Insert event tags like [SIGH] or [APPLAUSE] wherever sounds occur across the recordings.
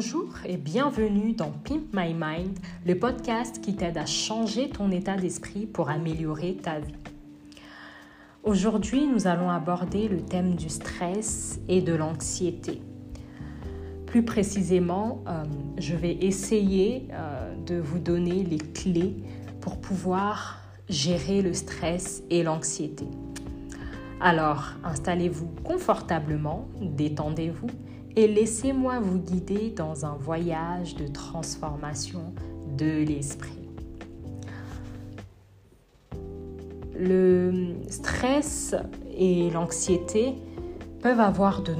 Bonjour et bienvenue dans Pimp My Mind, le podcast qui t'aide à changer ton état d'esprit pour améliorer ta vie. Aujourd'hui, nous allons aborder le thème du stress et de l'anxiété. Plus précisément, euh, je vais essayer euh, de vous donner les clés pour pouvoir gérer le stress et l'anxiété. Alors, installez-vous confortablement, détendez-vous et laissez-moi vous guider dans un voyage de transformation de l'esprit. Le stress et l'anxiété peuvent avoir de,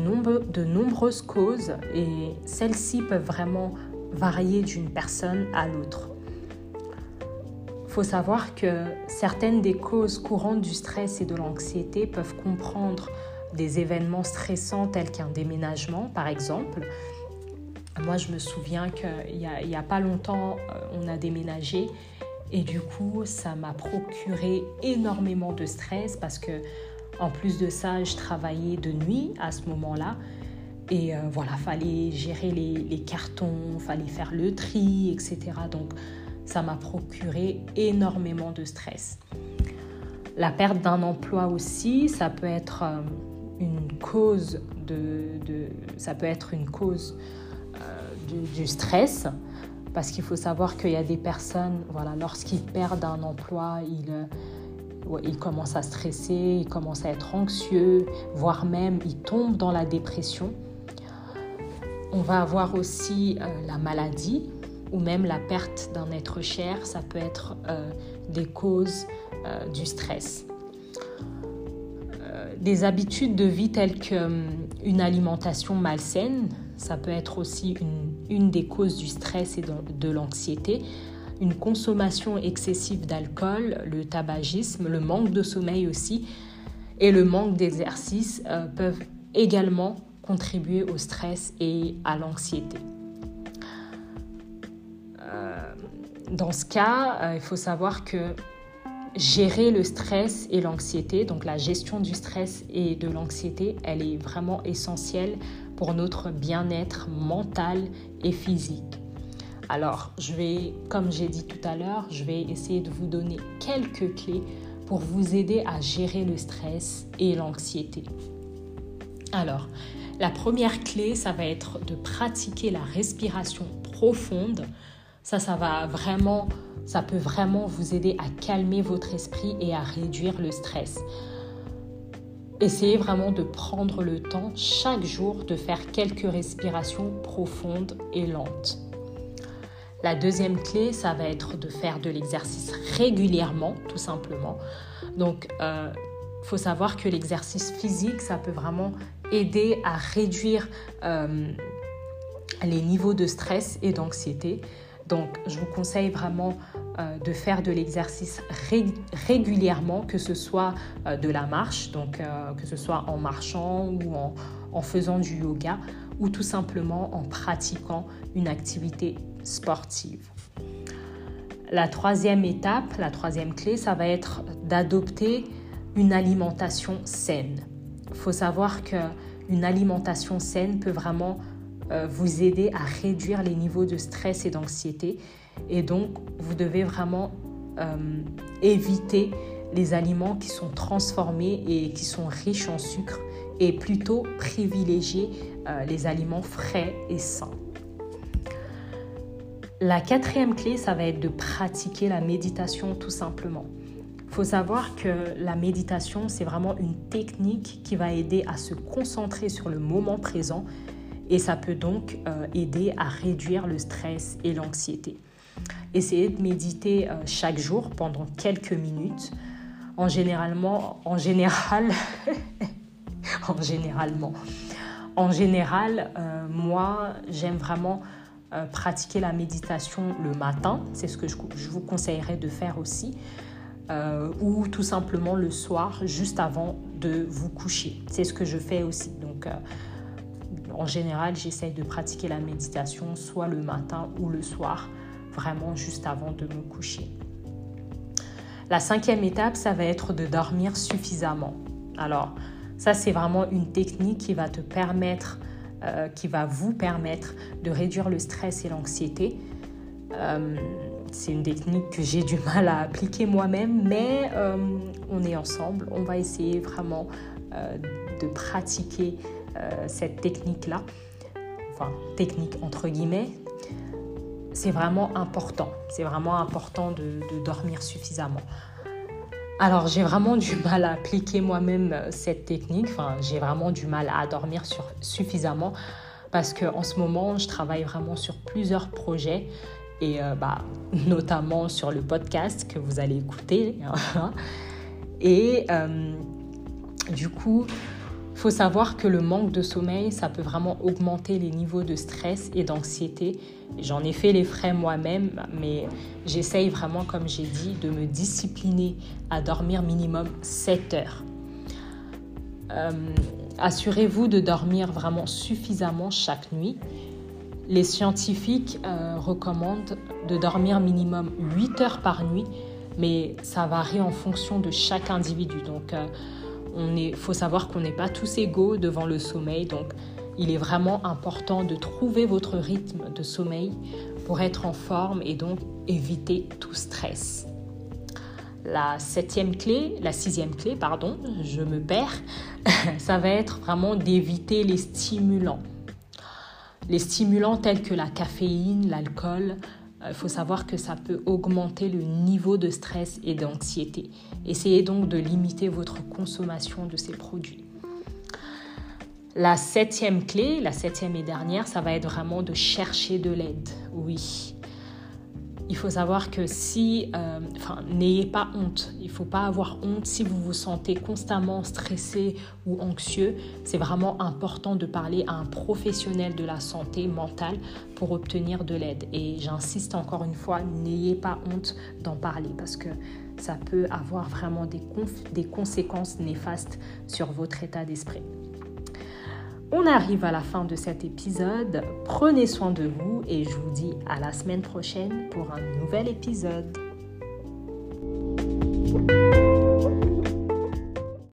nombreuses causes et celles-ci peuvent vraiment varier d'une personne à l'autre. Il faut savoir que certaines des causes courantes du stress et de l'anxiété peuvent comprendre des événements stressants tels qu'un déménagement, par exemple. Moi, je me souviens qu'il n'y a, a, pas longtemps, euh, on a déménagé et du coup, ça m'a procuré énormément de stress parce que, en plus de ça, je travaillais de nuit à ce moment-là. Et euh, voilà, fallait gérer les, cartons, fallait faire le tri, etc. Donc, ça m'a procuré énormément de stress. La perte d'un emploi aussi, ça peut être euh, une cause de, ça peut être une cause euh, du, stress parce qu'il faut savoir qu'il y a des personnes, voilà, lorsqu'ils perdent un emploi, ils, euh, ils commencent à stresser, ils commencent à être anxieux, voire même ils tombent dans la dépression. On va avoir aussi euh, la maladie ou même la perte d'un être cher, ça peut être des causes du stress des habitudes de vie telles qu'une alimentation malsaine, ça peut être aussi une, des causes du stress et de, l'anxiété, une consommation excessive d'alcool, le tabagisme, le manque de sommeil aussi, et le manque d'exercice euh, peuvent également contribuer au stress et à l'anxiété. Euh, dans ce cas, euh, il faut savoir que gérer le stress et l'anxiété, donc la gestion du stress et de l'anxiété, elle est vraiment essentielle pour notre bien-être mental et physique. Alors, je vais, comme j'ai dit tout à l'heure, je vais essayer de vous donner quelques clés pour vous aider à gérer le stress et l'anxiété. Alors, la première clé, ça va être de pratiquer la respiration profonde. Ça, ça va vraiment ça peut vraiment vous aider à calmer votre esprit et à réduire le stress. Essayez vraiment de prendre le temps chaque jour de faire quelques respirations profondes et lentes. La deuxième clé, ça va être de faire de l'exercice régulièrement, tout simplement. Donc, il euh, faut savoir que l'exercice physique, ça peut vraiment aider à réduire euh, les niveaux de stress et d'anxiété. Donc, je vous conseille vraiment euh, de faire de l'exercice régulièrement, que ce soit euh, de la marche, donc euh, que ce soit en marchant ou en, faisant du yoga, ou tout simplement en pratiquant une activité sportive. La troisième étape, la troisième clé, ça va être d'adopter une alimentation saine. Il faut savoir qu'une alimentation saine peut vraiment vous aider à réduire les niveaux de stress et d'anxiété. Et donc, vous devez vraiment euh, éviter les aliments qui sont transformés et qui sont riches en sucre et plutôt privilégier euh, les aliments frais et sains. La quatrième clé, ça va être de pratiquer la méditation tout simplement. Il faut savoir que la méditation, c'est vraiment une technique qui va aider à se concentrer sur le moment présent et ça peut donc euh, aider à réduire le stress et l'anxiété. Essayez de méditer euh, chaque jour pendant quelques minutes. En généralement, en général, [LAUGHS] en généralement, en général, euh, moi, j'aime vraiment pratiquer la méditation le matin. C'est ce que je, je, vous conseillerais de faire aussi. ou tout simplement le soir, juste avant de vous coucher. C'est ce que je fais aussi. Donc, en général, j'essaye de pratiquer la méditation soit le matin ou le soir, vraiment juste avant de me coucher. La cinquième étape, ça va être de dormir suffisamment. Alors, ça, c'est vraiment une technique qui va te permettre euh, qui va vous permettre de réduire le stress et l'anxiété. Euh, c'est une technique que j'ai du [LAUGHS] mal à appliquer moi-même, mais euh, on est ensemble. On va essayer vraiment de pratiquer cette technique-là. Enfin, technique entre guillemets. C'est vraiment important. C'est vraiment important de dormir suffisamment. Alors j'ai vraiment du mal à appliquer moi-même euh, cette technique. Enfin, j'ai vraiment du mal à dormir sur, suffisamment parce qu'en ce moment, je travaille vraiment sur plusieurs projets et euh, bah, [LAUGHS] notamment sur le podcast que vous allez écouter. Hein. et euh, du coup, faut savoir que le manque de sommeil, ça peut vraiment augmenter les niveaux de stress et d'anxiété. J'en ai fait les frais moi-même, mais j'essaye vraiment, comme j'ai dit, de me discipliner à dormir minimum 7 heures. Euh, assurez-vous de dormir vraiment suffisamment chaque nuit. Les scientifiques euh, recommandent de dormir minimum 8 heures par nuit, mais ça varie en fonction de chaque individu. Euh, il faut savoir qu'on n'est pas tous égaux devant le sommeil, donc il est vraiment important de trouver votre rythme de sommeil pour être en forme et donc éviter tout stress. La septième clé, la sixième clé, pardon, je me perds, [LAUGHS] ça va être vraiment d'éviter les stimulants. Les stimulants tels que la caféine, l'alcool, il faut savoir que ça peut augmenter le niveau de stress et d'anxiété. Essayez donc de limiter votre consommation de ces produits. La septième clé, la septième et dernière, ça va être vraiment de chercher de l'aide. Oui, il faut savoir que si, euh, enfin, n'ayez pas honte. Il ne faut pas avoir honte si vous vous sentez constamment stressé ou anxieux. C'est vraiment important de parler à un professionnel de la santé mentale pour obtenir de l'aide. Et j'insiste encore une fois, n'ayez pas honte d'en parler parce que ça peut avoir vraiment des, des conséquences néfastes sur votre état d'esprit. On arrive à la fin de cet épisode. Prenez soin de vous et je vous dis à la semaine prochaine pour un nouvel épisode.